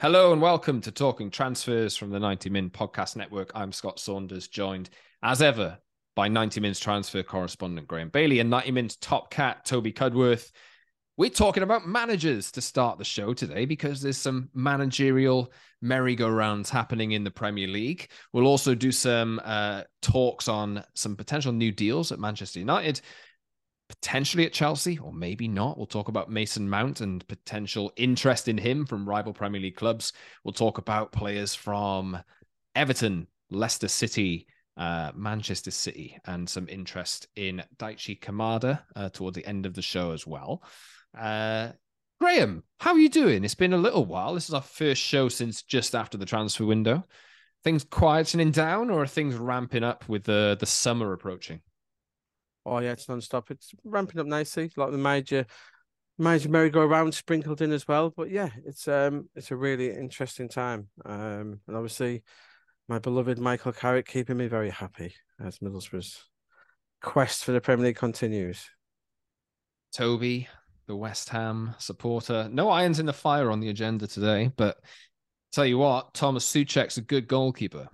Hello and welcome to Talking Transfers from the 90 Min Podcast Network. I'm Scott Saunders, joined as ever by 90 Min's transfer correspondent Graeme Bailey and 90 Min's top cat Toby Cudworth. We're talking about managers to start the show today because there's some managerial merry-go-rounds happening in the Premier League. We'll also do some uh, talks on some potential new deals at Manchester United potentially at Chelsea, or maybe not. We'll talk about Mason Mount and potential interest in him from rival Premier League clubs. We'll talk about players from Everton, Leicester City, uh, Manchester City, and some interest in Daichi Kamada uh, towards the end of the show as well. Uh, Graeme, how are you doing? It's been a little while. This is our first show since just after the transfer window. Things quietening down, or are things ramping up with the the summer approaching? Oh yeah, it's non-stop. It's ramping up nicely, like the major major merry-go-round sprinkled in as well. But yeah, it's um it's a really interesting time. Um and obviously my beloved Michael Carrick keeping me very happy as Middlesbrough's quest for the Premier League continues. Toby, the West Ham supporter. No irons in the fire on the agenda today, but tell you what, Thomas Soucek's a good goalkeeper.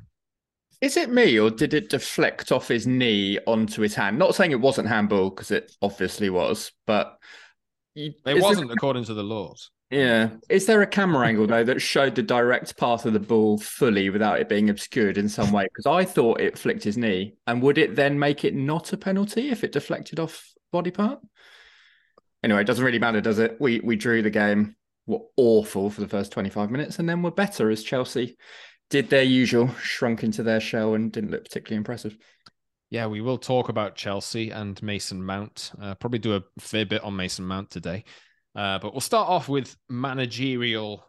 Is it me or did it deflect off his knee onto his hand? Not saying it wasn't handball because it obviously was, but it wasn't there... according to the laws. Yeah. Is there a camera angle though that showed the direct path of the ball fully without it being obscured in some way? Because I thought it flicked his knee. And would it then make it not a penalty if it deflected off body part? Anyway, it doesn't really matter, does it? We we drew the game. We were awful for the first 25 minutes and then we're better as Chelsea did their usual, shrunk into their shell, and didn't look particularly impressive. Yeah, we will talk about Chelsea and Mason Mount. Uh, probably do a fair bit on Mason Mount today, uh, but we'll start off with managerial.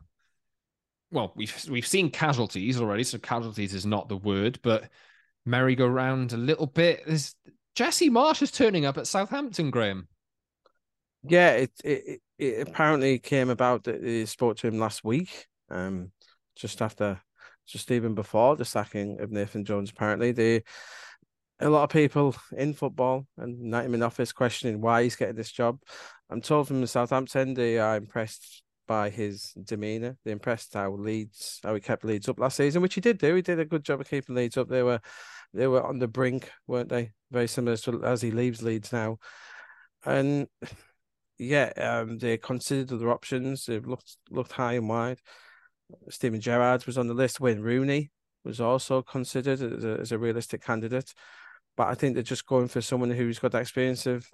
Well, we've we've seen casualties already, so casualties is not the word, but merry-go-round a little bit. There's Jesse Marsch is turning up at Southampton, Graeme. Yeah, it it, it apparently came about that he spoke to him last week, um, just after just even before the sacking of Nathan Jones, apparently they a lot of people in football and not in office questioning why he's getting this job. I'm told from the Southampton they are impressed by his demeanour. They're impressed how Leeds how he kept Leeds up last season, which he did do. He did a good job of keeping Leeds up. They were they were on the brink, weren't they? Very similar to as he leaves Leeds now. And yeah, um, they considered other options. They've looked looked high and wide. Steven Gerrard was on the list. Wayne Rooney was also considered as a, as a realistic candidate. But I think they're just going for someone who's got the experience of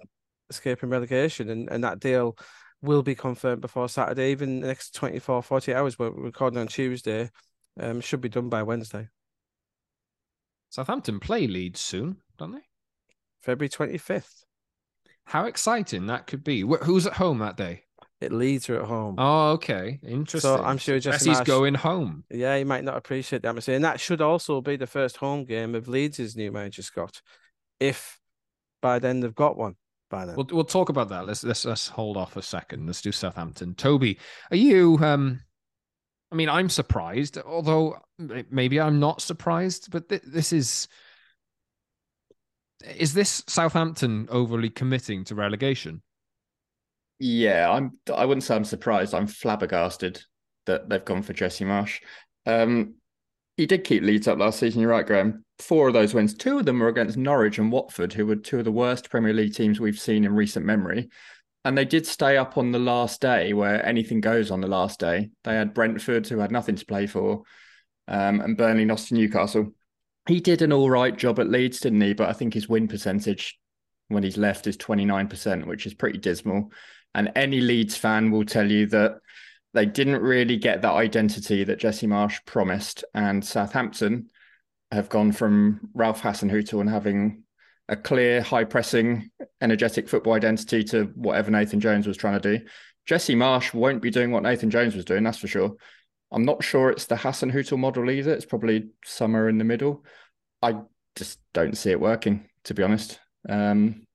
escaping relegation. And, and that deal will be confirmed before Saturday, even the next 24, 48 hours. We're recording on Tuesday. Um, should be done by Wednesday. Southampton play Leeds soon, don't they? February 25th. How exciting that could be. Who's at home that day? It Leeds her at home. Oh, okay. Interesting. So I'm sure Jesse Jesse's going home. Yeah, he might not appreciate the atmosphere. And that should also be the first home game of Leeds' new manager, Scott. If by then they've got one. By then. We'll we'll talk about that. Let's let's let's hold off a second. Let's do Southampton. Toby, are you um I mean, I'm surprised, although maybe I'm not surprised, but th- this is is this Southampton overly committing to relegation? Yeah, I'm. I wouldn't say I'm surprised. I'm flabbergasted that they've gone for Jesse Marsch. Um, he did keep Leeds up last season. You're right, Graeme. Four of those wins, two of them were against Norwich and Watford, who were two of the worst Premier League teams we've seen in recent memory. And they did stay up on the last day, where anything goes on the last day. They had Brentford, who had nothing to play for, um, and Burnley lost to Newcastle. He did an all right job at Leeds, didn't he? But I think his win percentage when he's left is 29%, which is pretty dismal. And any Leeds fan will tell you that they didn't really get that identity that Jesse Marsch promised. And Southampton have gone from Ralph Hasenhüttl and having a clear, high pressing, energetic football identity to whatever Nathan Jones was trying to do. Jesse Marsch won't be doing what Nathan Jones was doing, that's for sure. I'm not sure it's the Hasenhüttl model either. It's probably somewhere in the middle. I just don't see it working, to be honest. Um,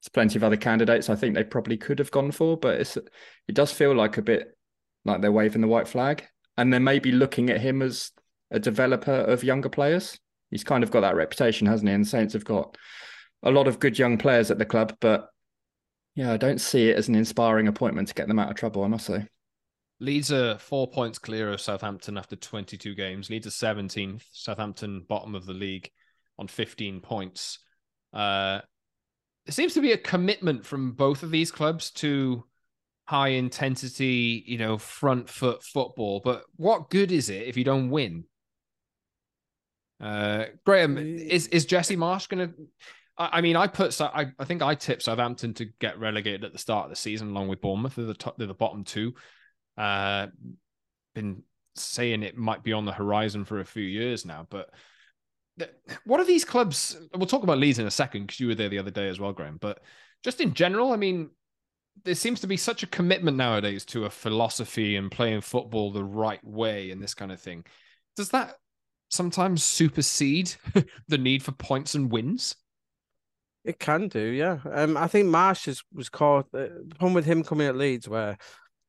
there's plenty of other candidates I think they probably could have gone for, but it's it does feel like a bit like they're waving the white flag, and they're maybe looking at him as a developer of younger players. He's kind of got that reputation, hasn't he? And Saints have got a lot of good young players at the club, but yeah, I don't see it as an inspiring appointment to get them out of trouble. I must say. Leeds are four points clear of Southampton after 22 games. Leeds are 17th. Southampton bottom of the league on 15 points. Uh, there seems to be a commitment from both of these clubs to high intensity, you know, front foot football. But what good is it if you don't win? Uh, Graham, is is Jesse Marsch going to? I mean, I put I, I think I tipped Southampton to get relegated at the start of the season, along with Bournemouth. They're the top, they're the bottom two. Uh, been saying it might be on the horizon for a few years now, but what are these clubs? We'll talk about Leeds in a second because you were there the other day as well, Graeme. But just in general, I mean, there seems to be such a commitment nowadays to a philosophy and playing football the right way and this kind of thing. Does that sometimes supersede the need for points and wins? It can do, yeah. Um, I think Marsch is, was caught. Uh, the problem with him coming at Leeds, where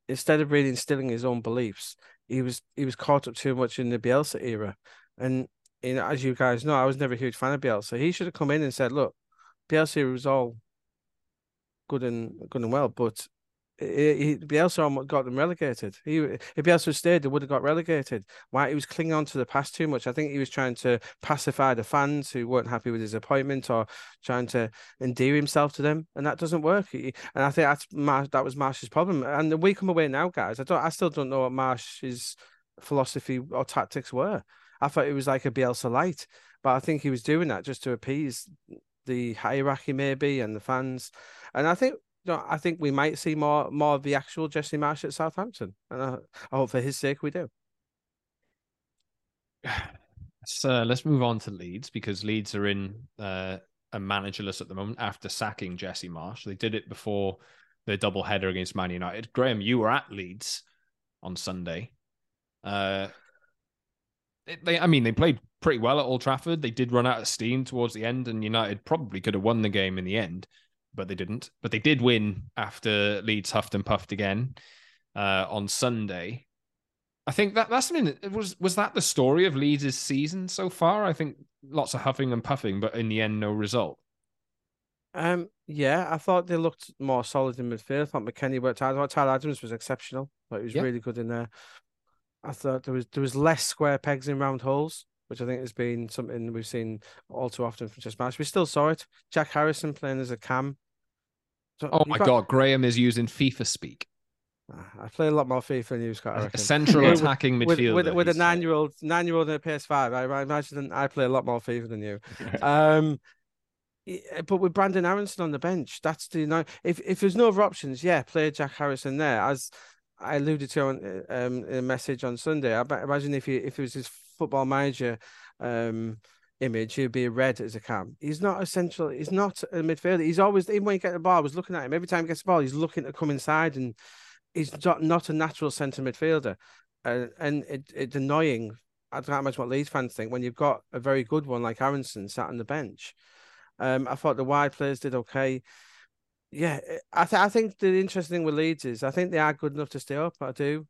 instead of really instilling his own beliefs, he was he was caught up too much in the Bielsa era. And you know, as you guys know, I was never a huge fan of Bielsa. He should have come in and said, "Look, Bielsa was all good and good and well, but he, Bielsa almost got them relegated. He if Bielsa stayed, they would have got relegated. Why he was clinging on to the past too much. I think he was trying to pacify the fans who weren't happy with his appointment or trying to endear himself to them, and that doesn't work. He, and I think that's that was Marsch's problem. And we come away now, guys. I don't. I still don't know what Marsch's philosophy or tactics were. I thought it was like a Bielsa light, but I think he was doing that just to appease the hierarchy maybe and the fans. And I think no, I think we might see more more of the actual Jesse Marsch at Southampton, and I, I hope for his sake we do. So let's move on to Leeds because Leeds are in uh, a managerless at the moment after sacking Jesse Marsch. They did it before the double header against Man United. Graeme, you were at Leeds on Sunday. Uh, they, I mean, they played pretty well at Old Trafford. They did run out of steam towards the end, and United probably could have won the game in the end but they didn't. But they did win after Leeds huffed and puffed again uh, on Sunday. I think that that's something that was was that the story of Leeds' season so far. I think lots of huffing and puffing, but in the end, no result. Um, yeah, I thought they looked more solid in midfield. I thought McKennie worked hard. I thought Tyler Adams was exceptional. Like he was yeah. really good in there. I thought there was there was less square pegs in round holes which I think has been something we've seen all too often from just match. We still saw it. Jack Harrison playing as a cam. So oh my got... god, Graeme is using FIFA speak. Ah, I play a lot more FIFA than you, Scott. A central attacking midfielder with, with, with a nine-year-old, nine-year-old in a PS5. I, I imagine I play a lot more FIFA than you. um, but with Brenden Aaronson on the bench, that's the you know, if if there's no other options, yeah, play Jack Harrison there. As I alluded to on um, in a message on Sunday, I imagine if you if it was his football manager um, image, he'd be red as a cam. He's not essential. He's not a midfielder. He's always even when he gets the ball, I was looking at him every time he gets the ball. He's looking to come inside, and he's not not a natural centre midfielder. Uh, and it, it's annoying. I don't imagine what Leeds fans think when you've got a very good one like Aaronson sat on the bench. Um, I thought the wide players did okay. Yeah, I, th- I think the interesting thing with Leeds is I think they are good enough to stay up. I do,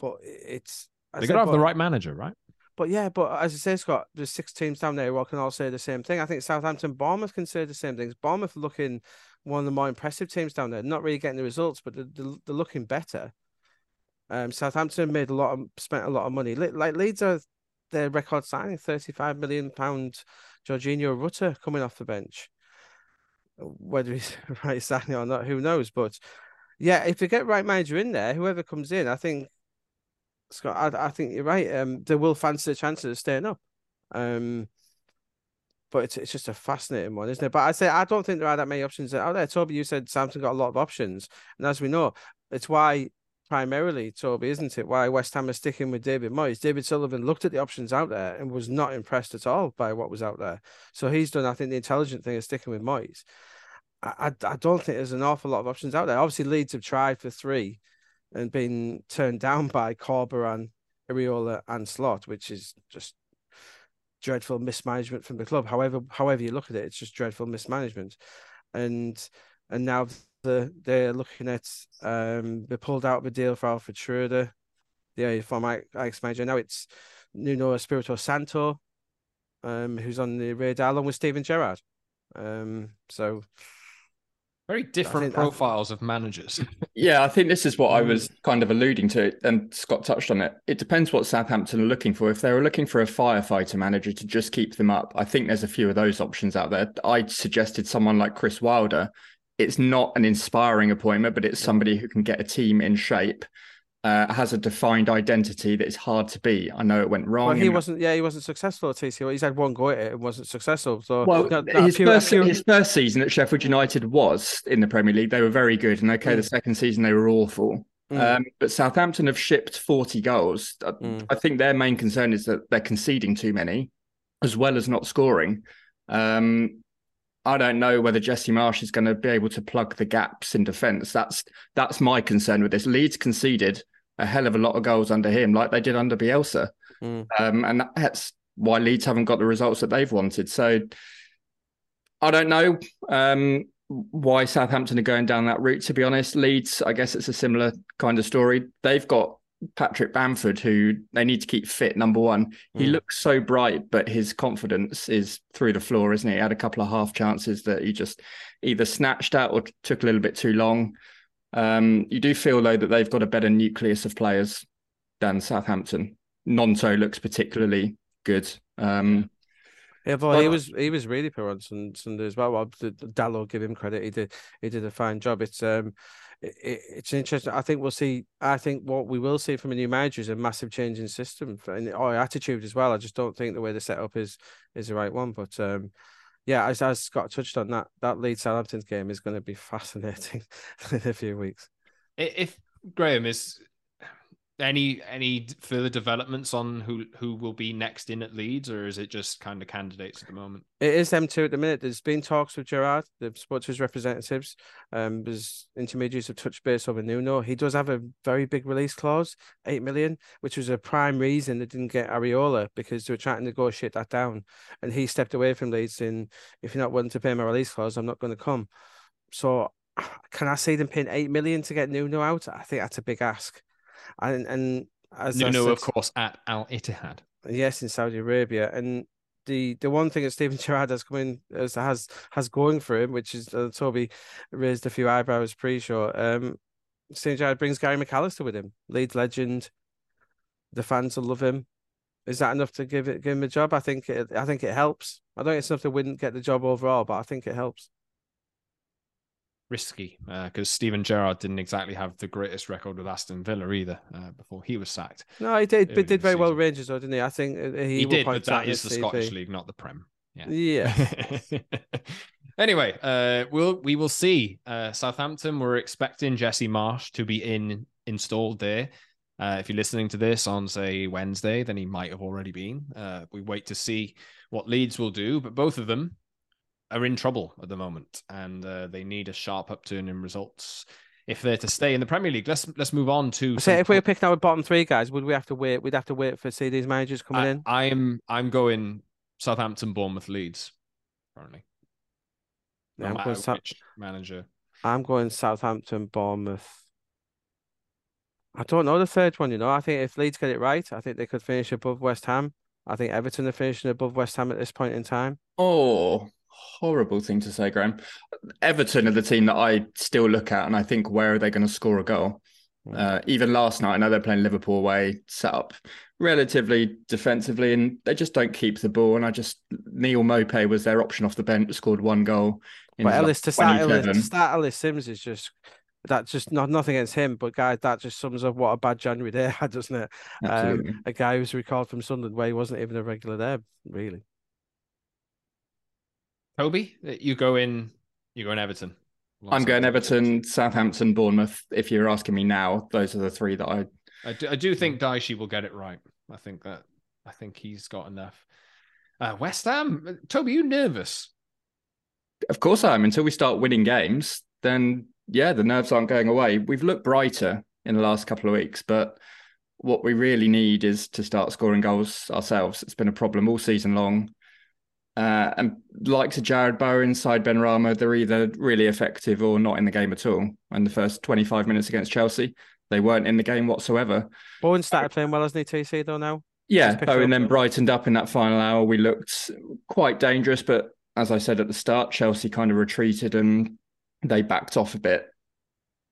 but it's they're gonna have the right manager, right? But yeah, but as I say, Scott, there's six teams down there who can all say the same thing. I think Southampton, Bournemouth can say the same things. Bournemouth looking one of the more impressive teams down there. Not really getting the results, but they're, they're looking better. Um, Southampton made a lot of spent a lot of money. Like Leeds are their record signing, thirty five million pound Georginio Rutter coming off the bench. Whether he's right signing or not, who knows? But yeah, if you get right manager in there, whoever comes in, I think Scott, I, I think you're right. Um, they will fancy the chances of staying up. Um, but it's it's just a fascinating one, isn't it? But I say I don't think there are that many options out there. Toby, you said Samson got a lot of options, and as we know, it's why primarily Toby, isn't it? Why West Ham is sticking with David Moyes. David Sullivan looked at the options out there and was not impressed at all by what was out there. So he's done, I think, the intelligent thing of sticking with Moyes. I, I, I don't think there's an awful lot of options out there. Obviously, Leeds have tried for three and been turned down by Corberán, Iraola, and Slot, which is just dreadful mismanagement from the club. However, however you look at it, it's just dreadful mismanagement. And and now the they're looking at um they pulled out the deal for Alfred Schreuder, the from Ajax manager. Now it's Nuno Espirito Santo, um, who's on the radar along with Steven Gerrard. Um, so Very different think- I- profiles of managers. Yeah, I think this is what I Mm. was kind of alluding to, and Scott touched on it. It depends what Southampton are looking for. If they were looking for a firefighter manager to just keep them up, I think there's a few of those options out there. I suggested someone like Chris Wilder. It's not an inspiring appointment, but it's somebody who can get a team in shape, uh, has a defined identity that is hard to beat. I know it went wrong. Well, he wasn't. Yeah, he wasn't successful at TCO. He's had one go at it and wasn't successful. So Well, no, no, his, pure- first, pure- his first season at Sheffield United was in the Premier League. They were very good. And okay, the second season, they were awful. Mm. Um, but Southampton have shipped 40 goals. I- Mm. I think their main concern is that they're conceding too many, as well as not scoring. Um, I don't know whether Jesse Marsch is going to be able to plug the gaps in defence. That's that's my concern with this. Leeds conceded a hell of a lot of goals under him, like they did under Bielsa, Mm. um, and that's why Leeds haven't got the results that they've wanted. So I don't know um, why Southampton are going down that route. To be honest, Leeds, I guess it's a similar kind of story. They've got Patrick Bamford, who they need to keep fit. Number one, he Mm. looks so bright, but his confidence is through the floor, isn't he? He had a couple of half chances that he just either snatched at or took a little bit too long. Um, you do feel though that they've got a better nucleus of players than Southampton. Gnonto looks particularly good. Um, Yeah, well, he was he was really poor on Sun- Sunday as well. well the, the Dallo, give him credit. He did he did a fine job. It's um, it, it- it's interesting. I think we'll see. I think what we will see from a new manager is a massive change in system and or attitude as well. I just don't think the way the setup is is the right one. But um, yeah, as as Scott touched on that that Leeds Southampton game is going to be fascinating in a few weeks. If Graeme is any any further developments on who who will be next in at Leeds, or is it just kind of candidates at the moment? It is them two at the minute. There's been talks with Gerrard. To his representatives. Um, there's intermediaries have touched base over Nuno. He does have a very big release clause, eight million, which was a prime reason they didn't get Iraola because they were trying to negotiate that down. And he stepped away from Leeds saying, if you're not willing to pay my release clause, I'm not going to come. So can I see them paying eight million to get Nuno out? I think that's a big ask. And and as I Nuno, of course, at Al Ittihad. Yes, in Saudi Arabia, and the the one thing that Steven Gerrard has come in as has has going for him, which is uh, Toby raised a few eyebrows pre-show. Um, Steven Gerrard brings Gary McAllister with him, Leeds legend. The fans will love him. Is that enough to give it give him a job? I think it. I think it helps. I don't think it's enough to win get the job overall, but I think it helps. Risky, because Steven Gerrard didn't exactly have the greatest record with Aston Villa either uh, before he was sacked. No, he did, but did very well season. with Rangers, though, didn't he? I think uh, he, He, did, but that is the. Scottish League, not the Prem. Yeah. Yeah. anyway, uh, we'll we will see. Uh, Southampton. We're expecting Jesse Marsch to be in installed there. Uh, if you're listening to this on say Wednesday, then he might have already been. Uh, we wait to see what Leeds will do, but both of them are in trouble at the moment, and uh, they need a sharp upturn in results if they're to stay in the Premier League. Let's let's move on to. I some say if we pro- were picking our bottom three guys, would we have to wait? We'd have to wait for see these managers coming I, in. I'm I'm going Southampton, Bournemouth, Leeds. Currently, Yeah, I'm going Sou- which manager. I'm going Southampton, Bournemouth. I don't know the third one, you know. I think if Leeds get it right, I think they could finish above West Ham. I think Everton are finishing above West Ham at this point in time. Oh, horrible thing to say, Graeme. Everton are the team that I still look at, and I think where are they going to score a goal? Mm. Uh, even last night, I know they're playing Liverpool away, set up relatively defensively, and they just don't keep the ball. And I just Neal Maupay was their option off the bench, scored one goal. In But Ellis to start Ellis, to start Ellis Sims is just that just not nothing against him, but guys, that just sums up what a bad January they had, doesn't it? Um, a guy who's recalled from Sunderland where he wasn't even a regular there, really. Toby, uh, you go in. You go in Everton. I'm going Everton, Southampton, Bournemouth. If you're asking me now, those are the three that I I do, I do think mm. Dyche will get it right. I think that. I think he's got enough. Uh, West Ham, uh, Toby, you nervous? Of course I am. Until we start winning games, then yeah, the nerves aren't going away. We've looked brighter in the last couple of weeks, but what we really need is to start scoring goals ourselves. It's been a problem all season long. Uh, and like to Jarrod Bowen, Said Benrahma, they're either really effective or not in the game at all. And the first 25 minutes against Chelsea, they weren't in the game whatsoever. Bowen started playing well, hasn't he, TC, though, now? Yeah, Bowen then brightened up in that final hour. We looked quite dangerous, but as I said at the start, Chelsea kind of retreated and they backed off a bit.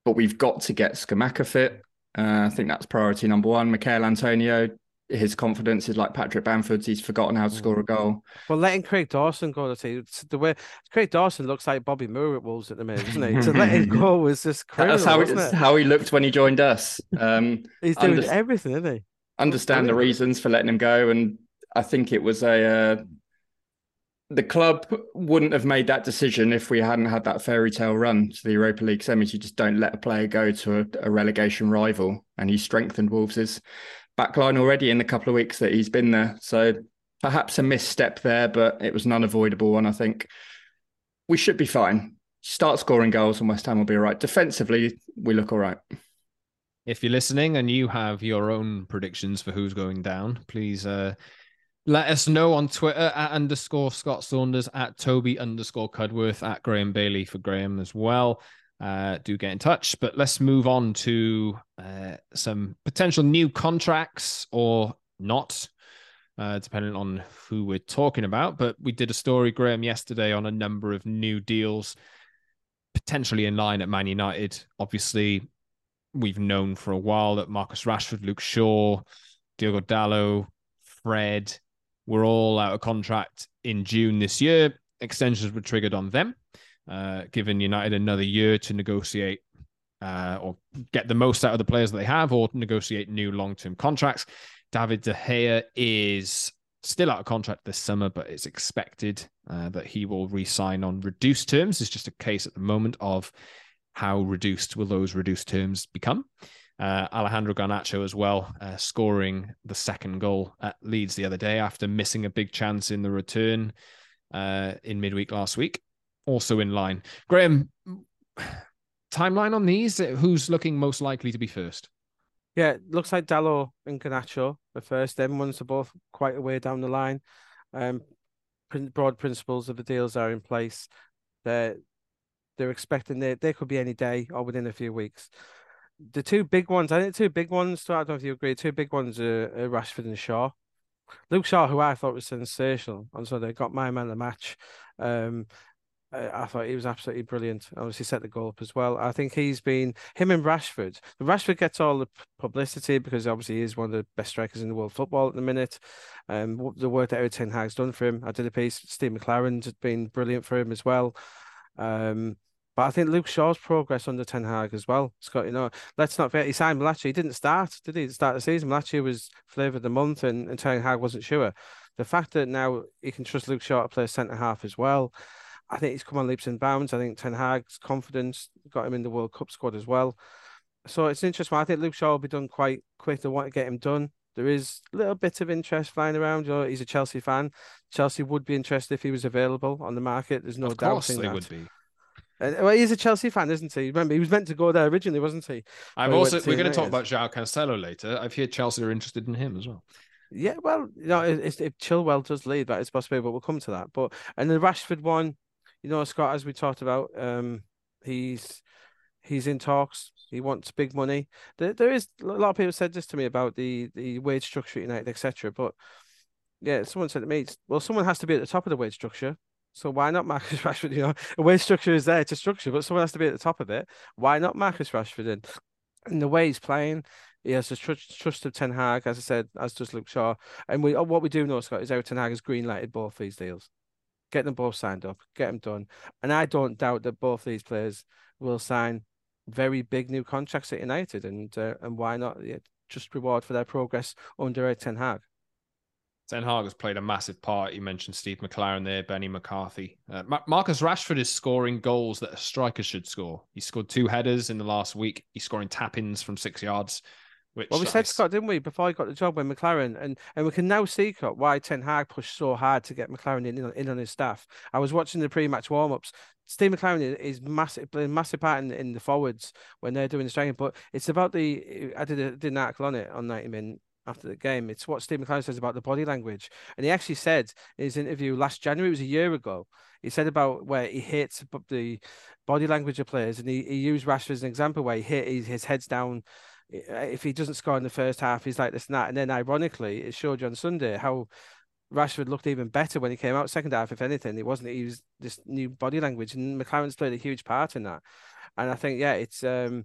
But we've got to get Scamacca fit. Uh, I think that's priority number one. Michail Antonio, his confidence is like Patrick Bamford's. He's forgotten how to score a mm. goal. Well, letting Craig Dawson go to the way Craig Dawson looks like Bobby Moore at Wolves at the minute, doesn't he? to let him go was just criminal. That's how, it's how he looked when he joined us. Um, He's doing under- everything, isn't he? Understand the reasons for letting him go, and I think it was a. Uh, the club wouldn't have made that decision if we hadn't had that fairy tale run to the Europa League semis. You just don't let a player go to a, a relegation rival, and he strengthened Wolves' backline already in the couple of weeks that he's been there. So perhaps a misstep there, but it was an unavoidable one. I think we should be fine. Start scoring goals, and West Ham will be all right. Defensively, we look all right. If you're listening and you have your own predictions for who's going down, please uh, let us know on Twitter at underscore Scott Saunders, at Toby underscore Cudworth, at Graeme Bailey for Graeme as well. Uh, do get in touch. But let's move on to uh, some potential new contracts or not, uh, depending on who we're talking about. But we did a story, Graeme, yesterday on a number of new deals potentially in line at Man United. Obviously, we've known for a while that Marcus Rashford, Luke Shaw, Diogo Dalot, Fred, were all out of contract in June this year. Extensions were triggered on them, uh, giving United another year to negotiate uh, or get the most out of the players that they have or negotiate new long term contracts. David De Gea is still out of contract this summer, but it's expected uh, that he will re sign on reduced terms. It's just a case at the moment of how reduced will those reduced terms become. Uh, Alejandro Garnacho as well, uh, scoring the second goal at Leeds the other day after missing a big chance in the return uh, in midweek last week. Also in line. Graeme, timeline on these? Who's looking most likely to be first? Yeah, looks like Dalot and Garnacho the first. Them ones are both quite a way down the line. Um, broad principles of the deals are in place. They're they're expecting they they could be any day or within a few weeks the two big ones, I think two big ones, I don't know if you agree, two big ones are, are Rashford and Shaw. Luke Shaw, who I thought was sensational, and so they got my man of the match. Um, I, thought he was absolutely brilliant. Obviously, set the goal up as well. I think he's been him and Rashford. Rashford gets all the publicity because obviously he's one of the best strikers in the world football at the minute. Um, the work that Erik Ten Hag's done for him. I did a piece. Steve McClaren's been brilliant for him as well. Um, but I think Luke Shaw's progress under Ten Hag as well, Scott. You know, let's not forget he signed Malacia. He didn't start, did he? Start the season. Malacia was flavour of the month, and, and Ten Hag wasn't sure. The fact that now he can trust Luke Shaw to play centre half as well, I think he's come on leaps and bounds. I think Ten Hag's confidence got him in the World Cup squad as well. So it's interesting. I think Luke Shaw will be done quite quick. They want to get him done. There is a little bit of interest flying around. You know, he's a Chelsea fan. Chelsea would be interested if he was available on the market. There's no of doubt. Of course, they would be. Uh, well, he's a Chelsea fan, isn't he? Remember, he was meant to go there originally, wasn't he? I'm also. We're going to talk about João Cancelo later. I've heard Chelsea are interested in him as well. Yeah, well, you know, if, if Chilwell does lead, that is possible, but we'll come to that. But and the Rashford one, you know, Scott, as we talked about, um, he's he's in talks. He wants big money. There, there is a lot of people said this to me about the the wage structure at United, etc. But yeah, someone said to me, well, someone has to be at the top of the wage structure. So why not Marcus Rashford? You know, the wage structure is there to structure, but someone has to be at the top of it. Why not Marcus Rashford? And, and the way he's playing, he has the trust, trust of Ten Hag, as I said, as does Luke Shaw. And we what we do know, Scott, is Erik Ten Hag has greenlighted both these deals. Get them both signed up, get them done. And I don't doubt that both these players will sign very big new contracts at United. And uh, and why not? Yeah, just reward for their progress under Erik Ten Hag. Ten Hag has played a massive part. You mentioned Steve McClaren there, Benny McCarthy. Uh, Marcus Rashford is scoring goals that a striker should score. He scored two headers in the last week. He's scoring tap-ins from six yards. Which well, we said Scott, didn't we, before he got the job with McClaren, and and we can now see Scott, why Ten Hag pushed so hard to get McClaren in, in on his staff. I was watching the pre-match warm-ups. Steve McClaren is massive, playing massive part in, in the forwards when they're doing the striking. But it's about the I did, a, did an article on it on 90 Min after the game. It's what Steve McClaren says about the body language. And he actually said in his interview last January, it was a year ago, he said about where he hits the body language of players. And he, he used Rashford as an example where he hit his, his head's down. If he doesn't score in the first half, he's like this and that. And then ironically, it showed you on Sunday how Rashford looked even better when he came out second half. If anything, it wasn't. He was this new body language, and McClaren's played a huge part in that. And I think, yeah, it's um,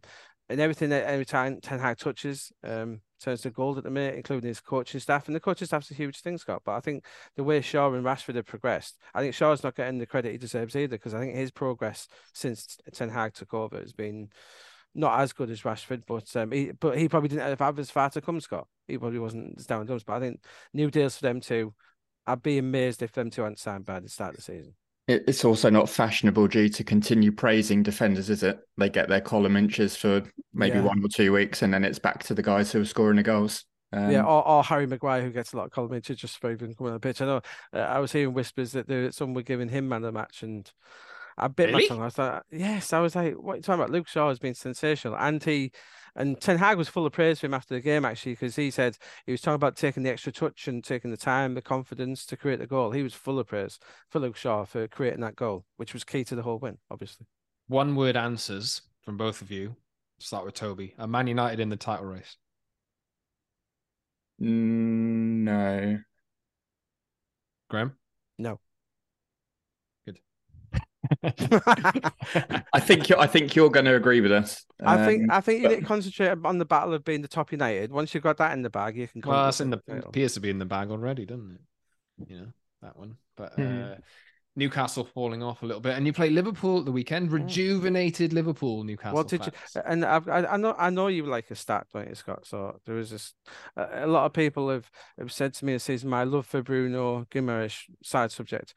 and everything that every time Ten Hag touches um, turns to gold at the minute, including his coaching staff. And the coaching staff's a huge thing, Scott. But I think the way Shaw and Rashford have progressed, I think Shaw's not getting the credit he deserves either, because I think his progress since Ten Hag took over has been not as good as Rashford, but um, he but he probably didn't have as far to come, Scott. He probably wasn't as down and But I think new deals for them too. I'd be amazed if them two hadn't signed by the start of the season. It's also not fashionable, G, to continue praising defenders, is it? They get their column inches for maybe yeah. one or two weeks, and then it's back to the guys who are scoring the goals. Um, yeah, or, or, Harry Maguire, who gets a lot of column inches just for even coming on the pitch. I know uh, I was hearing whispers that there, some were giving him man of the match, and I bit really? my tongue. I was like, yes, I was like, what are you talking about? Luke Shaw has been sensational, and he and Ten Hag was full of praise for him after the game, actually, because he said he was talking about taking the extra touch and taking the time, the confidence to create the goal. He was full of praise for Luke Shaw for creating that goal, which was key to the whole win, obviously. One word answers from both of you. Start with Toby. Are Man United in the title race? Mm, no. Graeme? No. I think you're, I think you're going to agree with us. I think um, I think you need to concentrate on the battle of being the top United. Once you've got that in the bag, you can. Well, that's in the, the appears to be in the bag already, doesn't it? You know that one, but mm. uh, Newcastle falling off a little bit, and you play Liverpool at the weekend. rejuvenated Liverpool, Newcastle. What did fans. you? And I, I know I know you like a stat, don't you, Scott? So there is this. A lot of people have, have said to me this season, my love for Bruno Guimaraes side subject.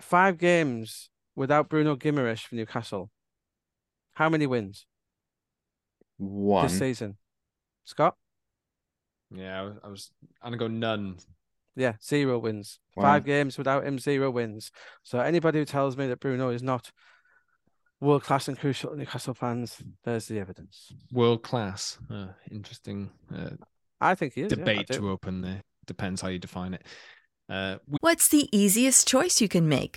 Five games without Bruno Guimaraes for Newcastle, how many wins? One this season. Scott? Yeah, I was. I'm gonna go none. Yeah, zero wins. Wow. Five games without him, zero wins. So anybody who tells me that Bruno is not world class and crucial Newcastle fans, there's the evidence. World class. Uh, interesting. Uh, I think he is. Debate yeah, to open there. Depends how you define it. Uh, we- What's the easiest choice you can make?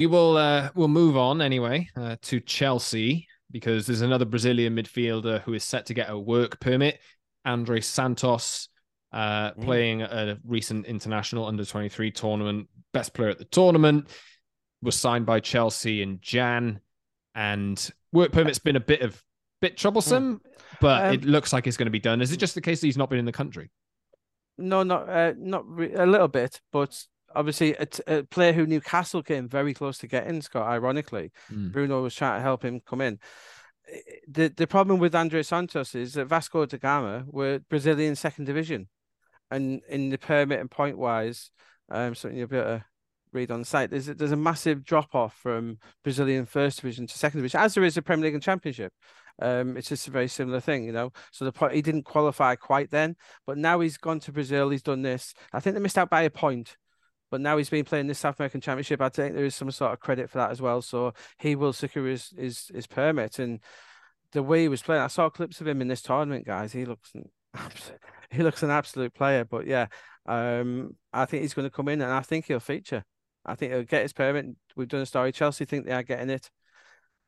We will uh, we'll move on anyway uh, to Chelsea because there's another Brazilian midfielder who is set to get a work permit. Andrey Santos, uh, mm. playing a recent international under 23 tournament, best player at the tournament, was signed by Chelsea in Jan, and work permit's been a bit of bit troublesome, mm. but um, it looks like it's going to be done. Is it just the case that he's not been in the country? No, not uh, not re- a little bit, but obviously a, t- a player who Newcastle came very close to getting, Scott, ironically. Mm. Bruno was trying to help him come in. The the problem with Andrey Santos is that Vasco da Gama were Brazilian second division. And in the permit and point wise, um, something you'll be able to read on the site, there's a, there's a massive drop off from Brazilian first division to second division, as there is a Premier League and Championship. Um, it's just a very similar thing, you know. So the point he didn't qualify quite then, but now he's gone to Brazil. He's done this. I think they missed out by a point but now he's been playing this South American Championship. I think there is some sort of credit for that as well. So he will secure his his, his permit. And the way he was playing, I saw clips of him in this tournament, guys. He looks he looks an absolute player. But yeah, um, I think he's going to come in, and I think he'll feature. I think he'll get his permit. We've done a story. Chelsea think they are getting it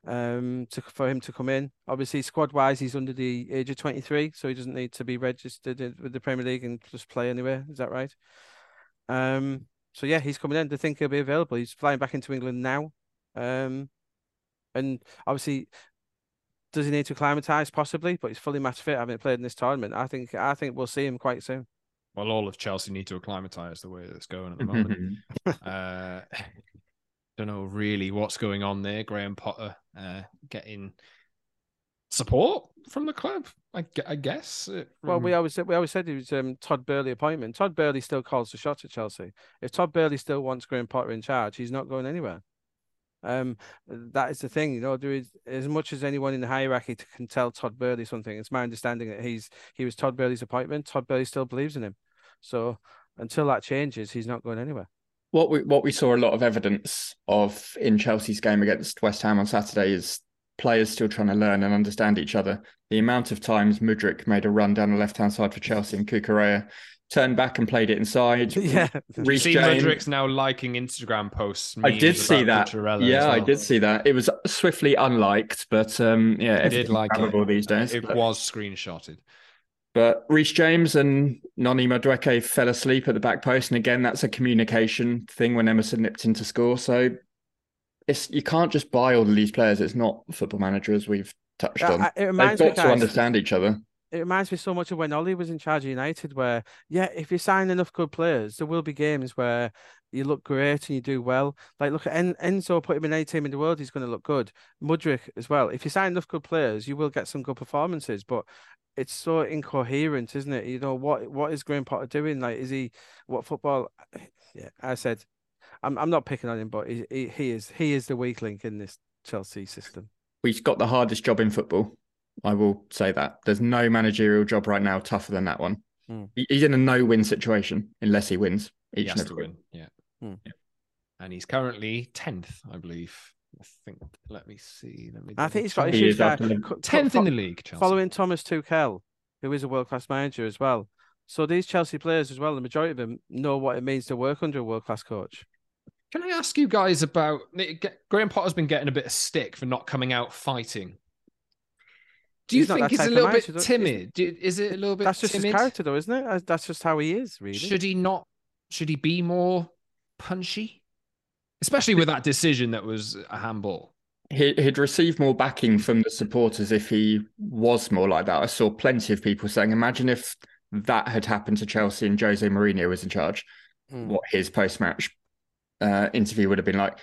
um to for him to come in obviously squad wise he's under the age of 23 so he doesn't need to be registered with the premier league and just play anywhere is that right um so yeah, he's coming in. They think he'll be available. He's flying back into England now. Um, and obviously, does he need to acclimatise? Possibly, but he's fully match fit, having played in this tournament. I think I think we'll see him quite soon. Well, all of Chelsea need to acclimatise the way it's going at the moment. uh, don't know really what's going on there. Graham Potter uh, getting support from the club, I, I guess. Well, we always said we always said it was um, Todd Boehly appointment. Todd Boehly still calls the shots at Chelsea. If Todd Boehly still wants Graham Potter in charge, he's not going anywhere. Um, that is the thing, you know. There is as much as anyone in the hierarchy can tell Todd Boehly something. It's my understanding that he's he was Todd Boehly's appointment. Todd Boehly still believes in him. So until that changes, he's not going anywhere. What we what we saw a lot of evidence of in Chelsea's game against West Ham on Saturday is players still trying to learn and understand each other. The amount of times Mudryk made a run down the left hand side for Chelsea and Cucurella turned back and played it inside. Yeah. Reece see James. Mudryk's now liking Instagram posts. I did see that. Yeah, well. I did see that. It was swiftly unliked, but um, yeah, I did like it. these days. It but... was screenshotted. But Reece James and Noni Madueke fell asleep at the back post, and again, that's a communication thing when Emerson nipped into score. So it's you can't just buy all of these players. It's not football manager as we've touched uh, on. They've got guys, to understand each other it reminds me so much of when Ollie was in charge of United, where yeah, if you sign enough good players, there will be games where you look great and you do well. Like look at en- Enzo, put him in any team in the world, he's going to look good. Mudryk as well. If you sign enough good players, you will get some good performances. But it's so incoherent, isn't it? You know what what is Graham Potter doing? Like, is he what football? Yeah, I said, I'm I'm not picking on him, but he he, he is he is the weak link in this Chelsea system. He's got the hardest job in football. I will say that. There's no managerial job right now tougher than that one. Mm. He's in a no-win situation unless he wins each he has to win. Yeah. Mm. yeah. And he's currently tenth, I believe. I think. Let me see. Let me. I think he's got issues there. Tenth in the league, Chelsea. following Thomas Tuchel, who is a world-class manager as well. So these Chelsea players as well, the majority of them know what it means to work under a world-class coach. Can I ask you guys about Graham Potter's been getting a bit of stick for not coming out fighting do you think he's a little bit timid? Is it a little bit? That's just timid? his character, though, isn't it? That's just how he is. Really, should he not? Should he be more punchy? Especially with that decision that was a handball. He'd receive more backing from the supporters if he was more like that. I saw plenty of people saying, "Imagine if that had happened to Chelsea and Jose Mourinho was in charge, mm. what his post-match uh, interview would have been like."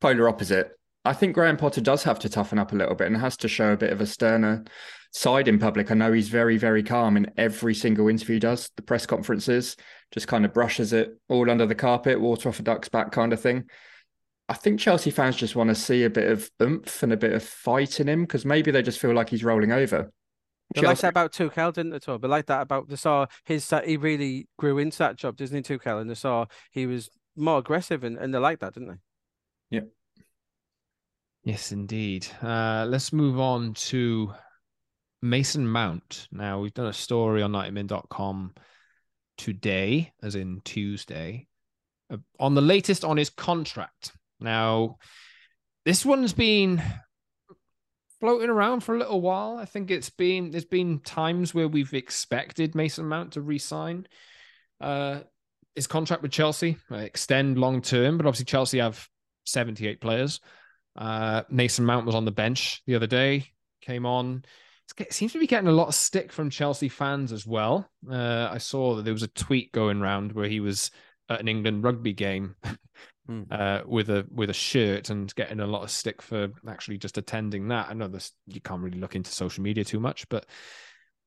Polar opposite. I think Graham Potter does have to toughen up a little bit and has to show a bit of a sterner side in public. I know he's very, very calm in every single interview he does, the press conferences, just kind of brushes it all under the carpet, water off a duck's back kind of thing. I think Chelsea fans just want to see a bit of oomph and a bit of fight in him because maybe they just feel like he's rolling over. They like that about Tuchel, didn't they? All, but like that about the saw his he really grew into that job, doesn't he? Tuchel and they saw he was more aggressive and, and they like that, didn't they? Yeah. Yes, indeed. Uh, let's move on to Mason Mount. Now, we've done a story on 90min.com today, as in Tuesday, uh, on the latest on his contract. Now, this one's been floating around for a little while. I think it's been there's been times where we've expected Mason Mount to resign uh, his contract with Chelsea, uh, extend long term, but obviously Chelsea have 78 players. Uh, Mason Mount was on the bench the other day, came on. It seems to be getting a lot of stick from Chelsea fans as well. Uh, I saw that there was a tweet going around where he was at an England rugby game mm. uh, with a with a shirt and getting a lot of stick for actually just attending that. I know this you can't really look into social media too much, but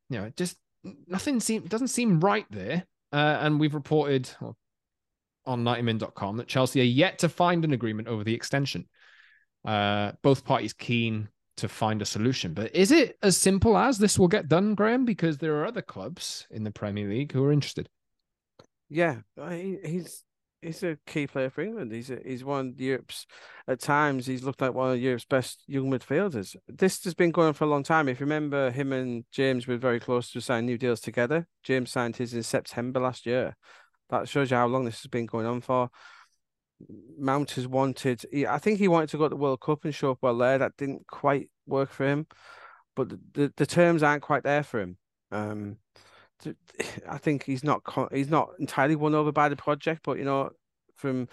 you know, just nothing seem doesn't seem right there. Uh, and we've reported on 90min.com that Chelsea are yet to find an agreement over the extension. Uh, both parties keen to find a solution. But is it as simple as this will get done, Graeme? Because there are other clubs in the Premier League who are interested. Yeah, he's he's a key player for England. He's a, he's one of Europe's at times he's looked like one of Europe's best young midfielders. This has been going on for a long time. If you remember, him and James were very close to sign new deals together. James signed his in September last year. That shows you how long this has been going on for. Mount has wanted. I think he wanted to go to the World Cup and show up well there. That didn't quite work for him, but the, the, the terms aren't quite there for him. Um, I think he's not he's not entirely won over by the project, but you know, from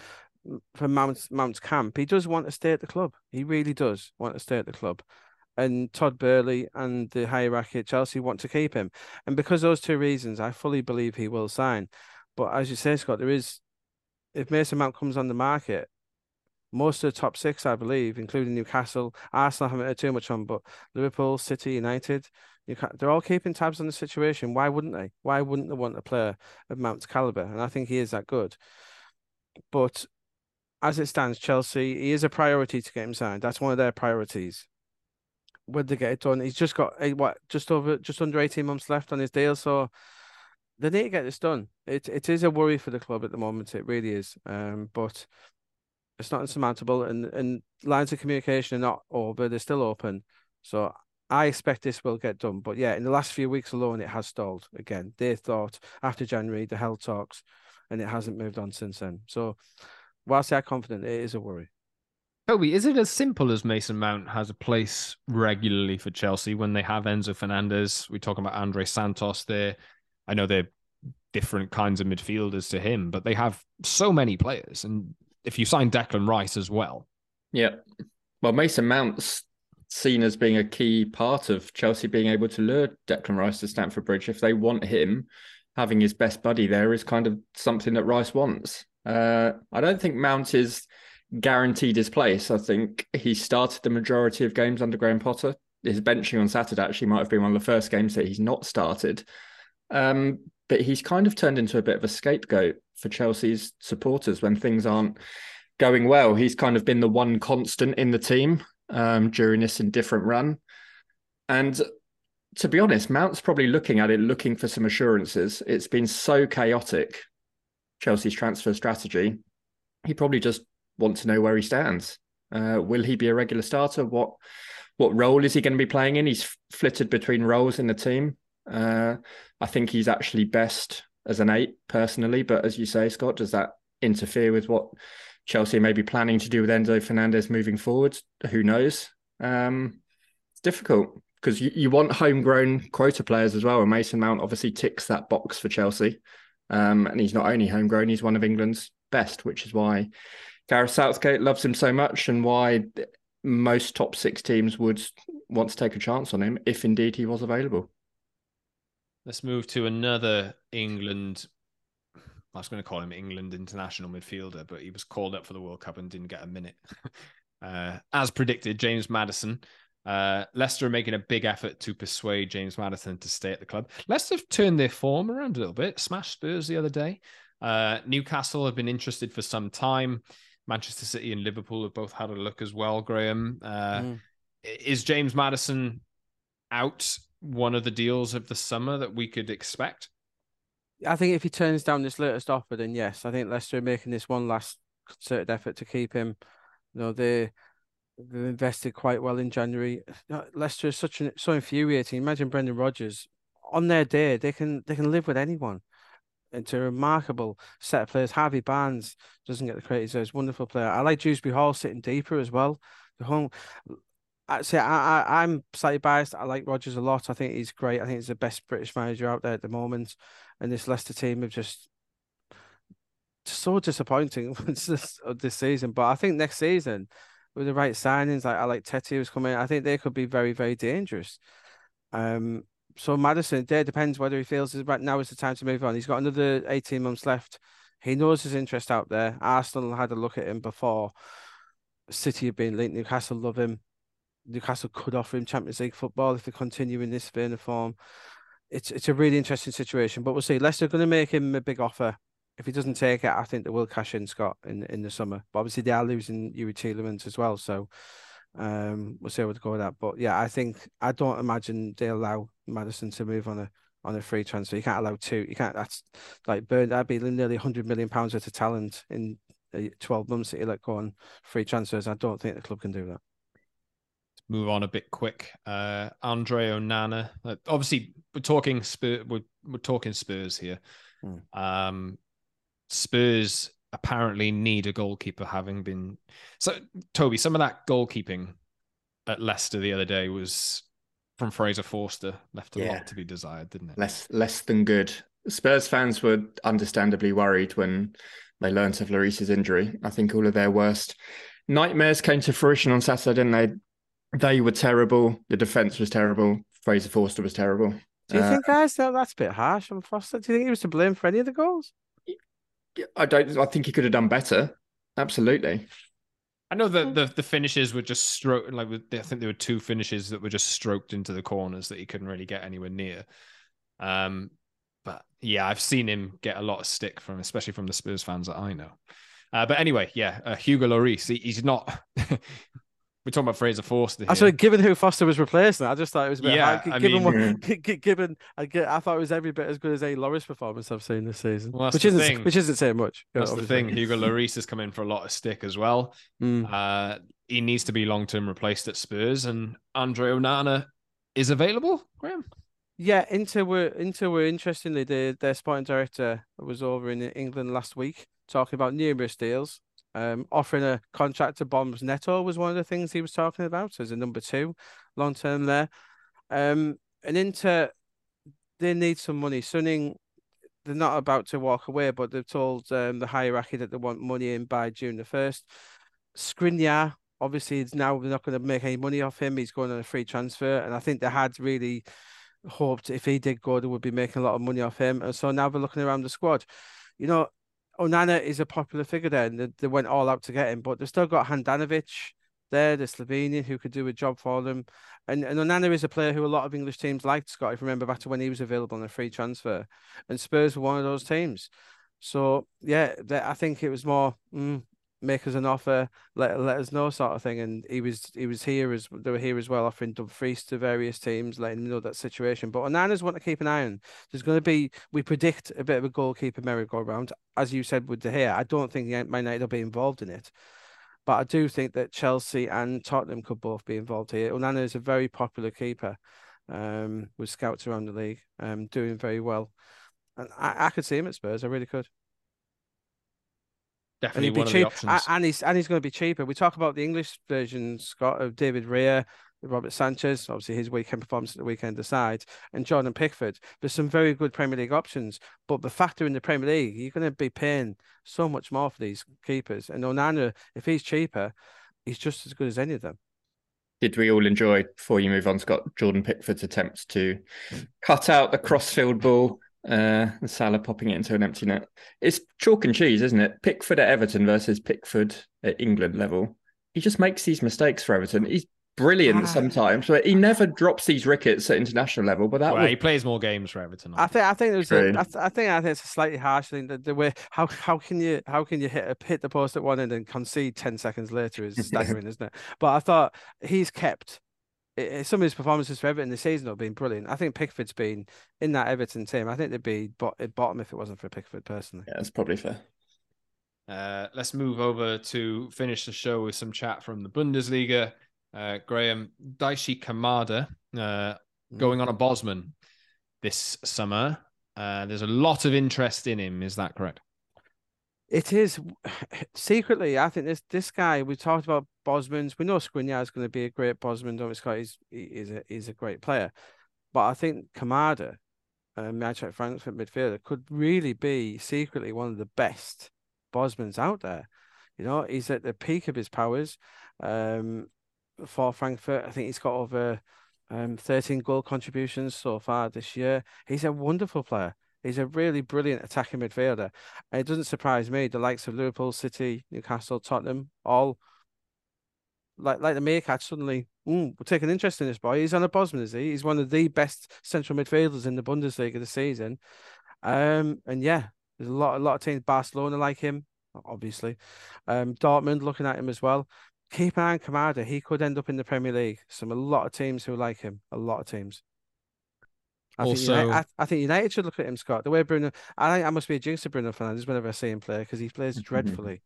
from Mount's Mount's camp, he does want to stay at the club. He really does want to stay at the club. And Todd Boehly and the hierarchy at Chelsea want to keep him. And because those two reasons, I fully believe he will sign. But as you say, Scott, there is if Mason Mount comes on the market, most of the top six, I believe, including Newcastle, Arsenal haven't heard too much on, but Liverpool, City, United, they're all keeping tabs on the situation. Why wouldn't they? Why wouldn't they want a player of Mount's caliber? And I think he is that good. But as it stands, Chelsea, he is a priority to get him signed. That's one of their priorities. Would they get it done? He's just got what just over just under 18 months left on his deal. So they need to get this done. It it is a worry for the club at the moment. It really is. Um, but it's not insurmountable, and and lines of communication are not over; they're still open. So I expect this will get done. But yeah, in the last few weeks alone, it has stalled again. They thought after January the hell talks, and it hasn't moved on since then. So whilst they're confident, it is a worry. Toby, is it as simple as Mason Mount has a place regularly for Chelsea when they have Enzo Fernandez? We're talking about Andrey Santos there. I know they're different kinds of midfielders to him, but they have so many players. And if you sign Declan Rice as well. Yeah. Well, Mason Mount's seen as being a key part of Chelsea being able to lure Declan Rice to Stamford Bridge. If they want him, having his best buddy there is kind of something that Rice wants. Uh, I don't think Mount is guaranteed his place. I think he started the majority of games under Graham Potter. His benching on Saturday actually might have been one of the first games that he's not started. Um, but he's kind of turned into a bit of a scapegoat for Chelsea's supporters when things aren't going well. He's kind of been the one constant in the team um, during this indifferent run. And to be honest, Mount's probably looking at it, looking for some assurances. It's been so chaotic, Chelsea's transfer strategy. He probably just wants to know where he stands. Uh, will he be a regular starter? What what role is he going to be playing in? He's flitted between roles in the team. Uh, I think he's actually best as an eight personally, but as you say, Scott, does that interfere with what Chelsea may be planning to do with Enzo Fernandez moving forward? Who knows? Um, it's difficult because you, you want homegrown quota players as well, and Mason Mount obviously ticks that box for Chelsea. Um, and he's not only homegrown; he's one of England's best, which is why Gareth Southgate loves him so much, and why most top six teams would want to take a chance on him if indeed he was available. Let's move to another England. I was going to call him England international midfielder, but he was called up for the World Cup and didn't get a minute. uh, as predicted, James Maddison. Uh, Leicester are making a big effort to persuade James Maddison to stay at the club. Leicester have turned their form around a little bit. Smashed Spurs the other day. Uh, Newcastle have been interested for some time. Manchester City and Liverpool have both had a look as well. Graeme, uh, mm. is James Maddison out one of the deals of the summer that we could expect? I think if he turns down this latest offer, then yes, I think Leicester are making this one last concerted effort to keep him. You know, they they've invested quite well in January. Uh, Leicester is such an so infuriating. Imagine Brendan Rodgers on their day, they can they can live with anyone. It's a remarkable set of players. Harvey Barnes doesn't get the credit. He's a wonderful player. I like Dewsbury Hall sitting deeper as well. The home Say I, I I'm slightly biased. I like Rodgers a lot. I think he's great. I think he's the best British manager out there at the moment. And this Leicester team have just so disappointing this this season. But I think next season, with the right signings, like I like Tete was coming, I think they could be very very dangerous. Um. So Maddison, there depends whether he feels right now is the time to move on. He's got another eighteen months left. He knows his interest out there. Arsenal had a look at him before. City have been linked. Newcastle love him. Newcastle could offer him Champions League football if they continue in this vein of form. It's it's a really interesting situation, but we'll see. Leicester are going to make him a big offer. If he doesn't take it, I think they will cash in Scott in in the summer. But obviously they are losing Youri Tielemans as well, so um, we'll see how to go with that. But yeah, I think I don't imagine they allow Maddison to move on a on a free transfer. You can't allow two. You can't. That's like burn. That'd be nearly hundred million pounds worth of talent in uh, twelve months that you let go on free transfers. I don't think the club can do that move on a bit quick. Uh, Andre Onana. Uh, obviously, we're talking Spurs. We're, we're talking Spurs here. Hmm. Um, Spurs apparently need a goalkeeper, having been so. Toby, some of that goalkeeping at Leicester the other day was from Fraser Forster. Left a yeah. lot to be desired, didn't it? Less less than good. Spurs fans were understandably worried when they learned of Lloris's injury. I think all of their worst nightmares came to fruition on Saturday, didn't they? They were terrible. The defense was terrible. Fraser Forster was terrible. Do you uh, think, guys, that that's a bit harsh on Forster? Do you think he was to blame for any of the goals? I don't. I think he could have done better. Absolutely. I know that the the finishes were just stroked. Like I think there were two finishes that were just stroked into the corners that he couldn't really get anywhere near. Um, but yeah, I've seen him get a lot of stick from, especially from the Spurs fans that I know. Uh, but anyway, yeah, uh, Hugo Lloris, he, he's not. We're talking about Fraser Forster. Here. Actually, given who Forster was replacing, I just thought it was a bit. Yeah, high. I mean- what, given I, get, I thought it was every bit as good as a Lloris performance I've seen this season, Well, which isn't thing. which isn't saying much. That's the thing. Hugo Lloris has come in for a lot of stick as well. Mm. Uh, he needs to be long term replaced at Spurs, and Andre Onana is available. Graeme. Yeah, Inter were Inter were interestingly their their sporting director was over in England last week talking about numerous deals. Um, offering a contract to Bombs Neto was one of the things he was talking about as a number two, long term there. Um, and Inter they need some money. Suning they're not about to walk away, but they've told um, the hierarchy that they want money in by June the first. Skriniar, obviously, it's now they're not going to make any money off him. He's going on a free transfer, and I think they had really hoped if he did go, they would be making a lot of money off him. And so now they're looking around the squad. You know, Onana is a popular figure there, and they, they went all out to get him, but they've still got Handanovic there, the Slovenian who could do a job for them. And and Onana is a player who a lot of English teams liked, Scott, if you remember back to when he was available on a free transfer. And Spurs were one of those teams. So yeah, that, I think it was more mm, make us an offer, let let us know sort of thing. And he was he was here as they were here as well, offering Dumfries to various teams, letting them know that situation. But Onana's want to keep an eye on. There's going to be we predict a bit of a goalkeeper merry-go-round, as you said with De Gea. I don't think Man United will be involved in it. But I do think that Chelsea and Tottenham could both be involved here. Onana is a very popular keeper um, with scouts around the league, um, doing very well. And I, I could see him at Spurs. I really could. And Definitely he'd be one of the options. and he's and he's going to be cheaper. We talk about the English version, Scott, of David Raya, Robert Sanchez, obviously his weekend performance at the weekend aside, and Jordan Pickford. There's some very good Premier League options, but the factor in the Premier League, you're going to be paying so much more for these keepers. And Onana, if he's cheaper, he's just as good as any of them. Did we all enjoy, before you move on, Scott, Jordan Pickford's attempts to cut out the crossfield ball uh, and Salah popping it into an empty net? It's chalk and cheese, isn't it? Pickford at Everton versus Pickford at England level. He just makes these mistakes for Everton. He's brilliant Ah. sometimes, but he never drops these rickets at international level. But that well, was he plays more games for Everton. I think I think there's a, True. I, th- I think I think it's a slightly harsh thing that the way how how can you how can you hit a, hit the post at one end and concede ten seconds later is staggering, isn't it? But I thought he's kept i- i- some of his performances for Everton this season have been brilliant. I think Pickford's been in that Everton team. I think they'd be bot- at bottom if it wasn't for Pickford personally. yeah, that's probably fair. Uh, let's move over to finish the show with some chat from the Bundesliga. Uh, Graeme Daichi Kamada uh, going on a Bosman this summer. Uh, there's a lot of interest in him. Is that correct? It is secretly. I think this this guy. We talked about Bosman's. We know Skriniar is going to be a great Bosman. Don't Scott? He's a he's a great player, but I think Kamada, uh, Manchester Frankfurt midfielder, could really be secretly one of the best Bosmans out there. You know, he's at the peak of his powers. Um, for Frankfurt, I think he's got over um 13 goal contributions so far this year. He's a wonderful player. He's a really brilliant attacking midfielder. And it doesn't surprise me. The likes of Liverpool, City, Newcastle, Tottenham, all like like the Meerkat suddenly mm, we're taking interest in this boy. He's on a Bosman, is he? He's one of the best central midfielders in the Bundesliga this season. Um, and yeah, there's a lot a lot of teams. Barcelona like him, obviously. Um, Dortmund looking at him as well. Keep an eye on Kamada. He could end up in the Premier League. Some a lot of teams who like him. A lot of teams. I think Also- United, I, I think United should look at him, Scott. The way Bruno, I think I must be a jinx of Bruno Fernandes whenever I see him play because he plays dreadfully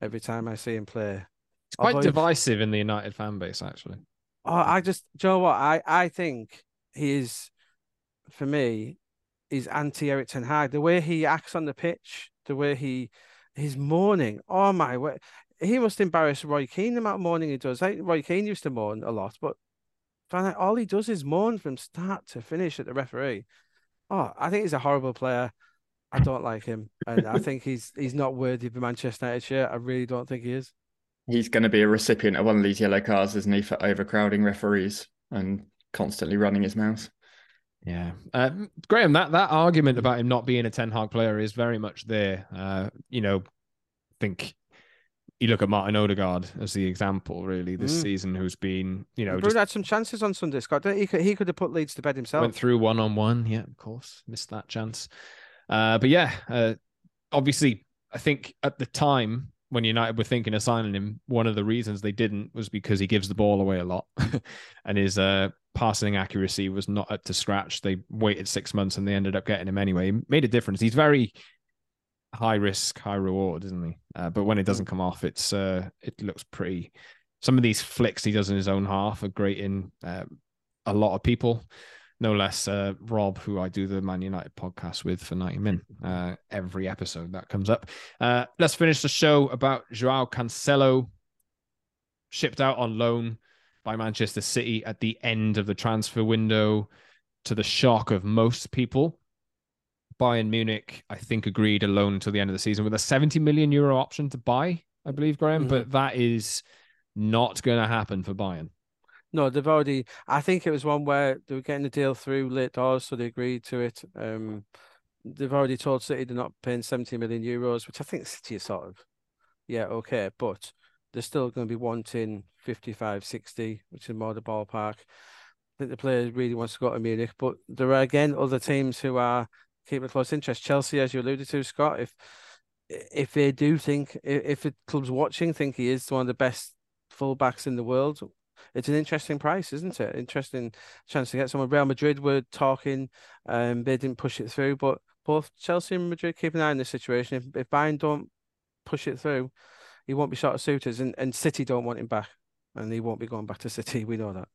every time I see him play. It's quite Although- divisive in the United fan base, actually. Oh, I just, do you know what? I, I think he is, for me, is anti Erik Ten Hag. The way he acts on the pitch, the way he, his mourning. Oh my he must embarrass Roy Keane the amount of mourning he does. I think Roy Keane used to mourn a lot, but Van Eyck, all he does is moan from start to finish at the referee. Oh, I think he's a horrible player. I don't like him, and I think he's he's not worthy of a Manchester United shirt. I really don't think he is. He's going to be a recipient of one of these yellow cards, isn't he, for overcrowding referees and constantly running his mouth. Yeah, uh, Graeme, that that argument about him not being a Ten Hag player is very much there. Uh, you know, I think you look at Martin Odegaard as the example, really, this Mm. season, who's been, you know, Bruno just had some chances on Sunday, Scott. He could he could have put Leeds to bed himself. went through one on one. Yeah, of course, missed that chance. Uh, but yeah, uh, obviously, I think at the time when United were thinking of signing him, one of the reasons they didn't was because he gives the ball away a lot, and his uh, passing accuracy was not up to scratch. They waited six months and they ended up getting him anyway. He made a difference. He's very high risk, high reward, isn't he? Uh, but when it doesn't come off, it's uh, it looks pretty. Some of these flicks he does in his own half are great in uh, a lot of people no less uh, Rob, who I do the Man United podcast with for 90 Min. Uh, every episode that comes up. Uh, let's finish the show about Joao Cancelo, shipped out on loan by Manchester City at the end of the transfer window to the shock of most people. Bayern Munich, I think, agreed a loan until the end of the season with a 70 million euro option to buy, I believe, Graeme, Mhm. but that is not going to happen for Bayern. No, they've already. I think it was one where they were getting the deal through late doors, so they agreed to it. Um, they've already told City they're not paying 70 million euros, which I think City is sort of, yeah, okay, but they're still going to be wanting 55, 60, which is more the ballpark. I think the player really wants to go to Munich, but there are again other teams who are keeping a close interest. Chelsea, as you alluded to, Scott, if if they do think if, if the club's watching think he is one of the best fullbacks in the world, it's an interesting price, isn't it? Interesting chance to get someone. Real Madrid were talking, um, they didn't push it through, but both Chelsea and Madrid keep an eye on this situation. If if Bayern don't push it through, he won't be short of suitors, and, and City don't want him back, and he won't be going back to City. We know that.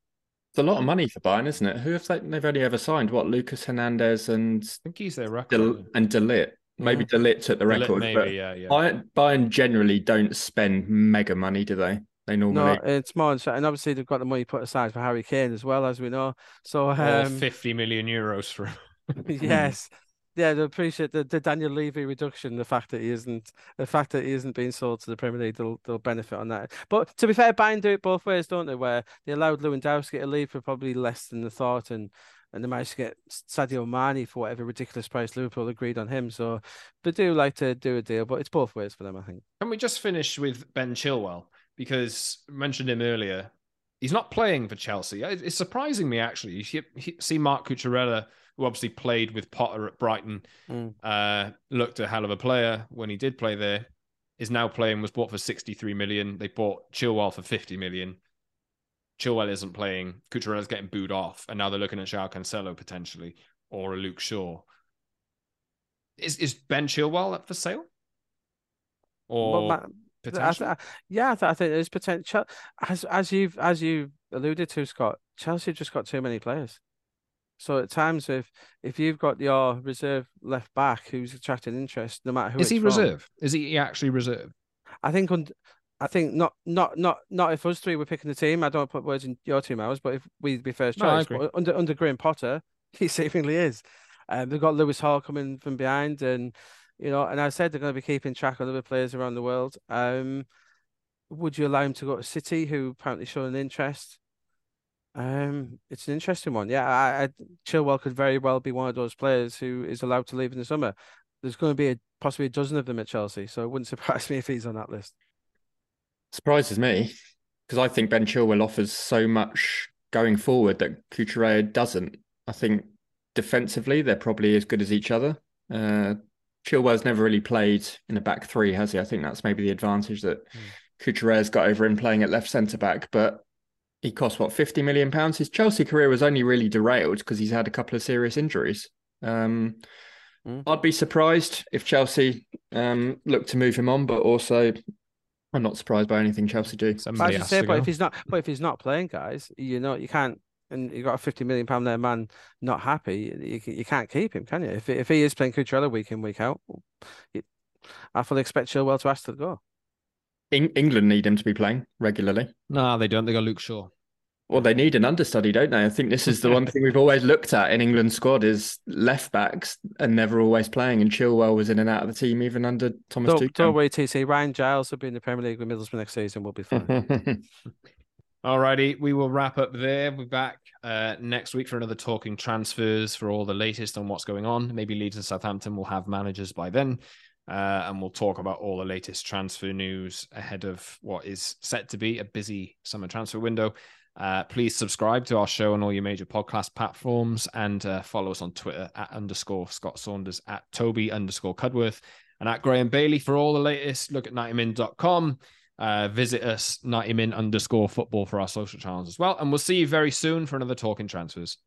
It's a lot of money for Bayern, isn't it? Who have they? They've only ever signed what? Lucas Hernandez and I think he's their record. Del- and De Ligt. Maybe De Ligt took the record, maybe, but yeah, yeah. Bayern, Bayern generally don't spend mega money, do they? They normally. No, normally. it's more, and obviously they've got the money put aside for Harry Kane as well, as we know. So, Or um, 50 million euros for yes, yeah, they appreciate the, the Daniel Levy reduction. The fact that he isn't, the fact that he isn't being sold to the Premier League, they'll they'll benefit on that. But to be fair, Bayern do it both ways, don't they? Where they allowed Lewandowski to leave for probably less than the thought, and and they managed to get Sadio Mane for whatever ridiculous price Liverpool agreed on him. So they do like to do a deal, but it's both ways for them, I think. Can we just finish with Ben Chilwell? Because I mentioned him earlier. He's not playing for Chelsea. It's surprising me, actually. You see- Marc Cucurella, who obviously played with Potter at Brighton, Mm. uh, looked a hell of a player when he did play there, is now playing, was bought for 63 million. They bought Chilwell for 50 million. Chilwell isn't playing. Cucurella's getting booed off. And now they're looking at Joao Cancelo potentially or a Luke Shaw. Is, is Ben Chilwell up for sale? Or Well, I? I- yeah, I, th- I think there's potential. As as you've as you alluded to, Scott, Chelsea just got too many players. So at times, if if you've got your reserve left back who's attracting interest, no matter who Is he from, reserve? Is he actually reserve? I think on, I think not not not not if us three were picking the team. I don't put words in your two mouths, but if we'd be first No, choice, under under Graham Potter, he seemingly is. Um, they've got Lewis Hall coming from behind, and you know, and I said they're going to be keeping track of other players around the world. Um, would you allow him to go to City, who apparently showed an interest? Um, it's an interesting one. Yeah, I, I Chilwell could very well be one of those players who is allowed to leave in the summer. There's going to be a, possibly a dozen of them at Chelsea, so it wouldn't surprise me if he's on that list. surprises me because I think Ben Chilwell offers so much going forward that Cucurella doesn't. I think defensively they're probably as good as each other. Uh, Chilwell's never really played in a back three, has he? I think that's maybe the advantage that Mm. Cucurella's got over him playing at left centre back. But he cost what fifty million pounds. His Chelsea career was only really derailed because he's had a couple of serious injuries. Um, Mm. I'd be surprised if Chelsea um, look to move him on, but also I'm not surprised by anything Chelsea do. But Somebody as you say, but if he's not, but if he's not playing, guys, you know, you can't, and you've got a fifty million pound there man not happy, you can- you can't keep him, can you? If if he is playing Cucurella week in week out, you, I fully expect Chilwell to ask to go. Eng- England need him to be playing regularly. No, they don't. They got Luke Shaw. Well, they need an understudy, don't they? I think this is the one thing we've always looked at in England's squad is left backs and never always playing. And Chilwell was in and out of the team even under Thomas Don't, don't worry, TC. Ryan Giles will be in the Premier League with Middlesbrough next season. We'll be fine. Alrighty, we will wrap up there. We're back uh, next week for another talking transfers for all the latest on what's going on. Maybe Leeds and Southampton will have managers by then. Uh, and we'll talk about all the latest transfer news ahead of what is set to be a busy summer transfer window. Uh, please subscribe to our show on all your major podcast platforms and uh, follow us on Twitter at underscore Scott Saunders, at Toby underscore Cudworth, and at Graeme Bailey for all the latest. Look at 90min.com. Uh, visit us, 90min underscore football for our social channels as well. And we'll see you very soon for another Talking Transfers.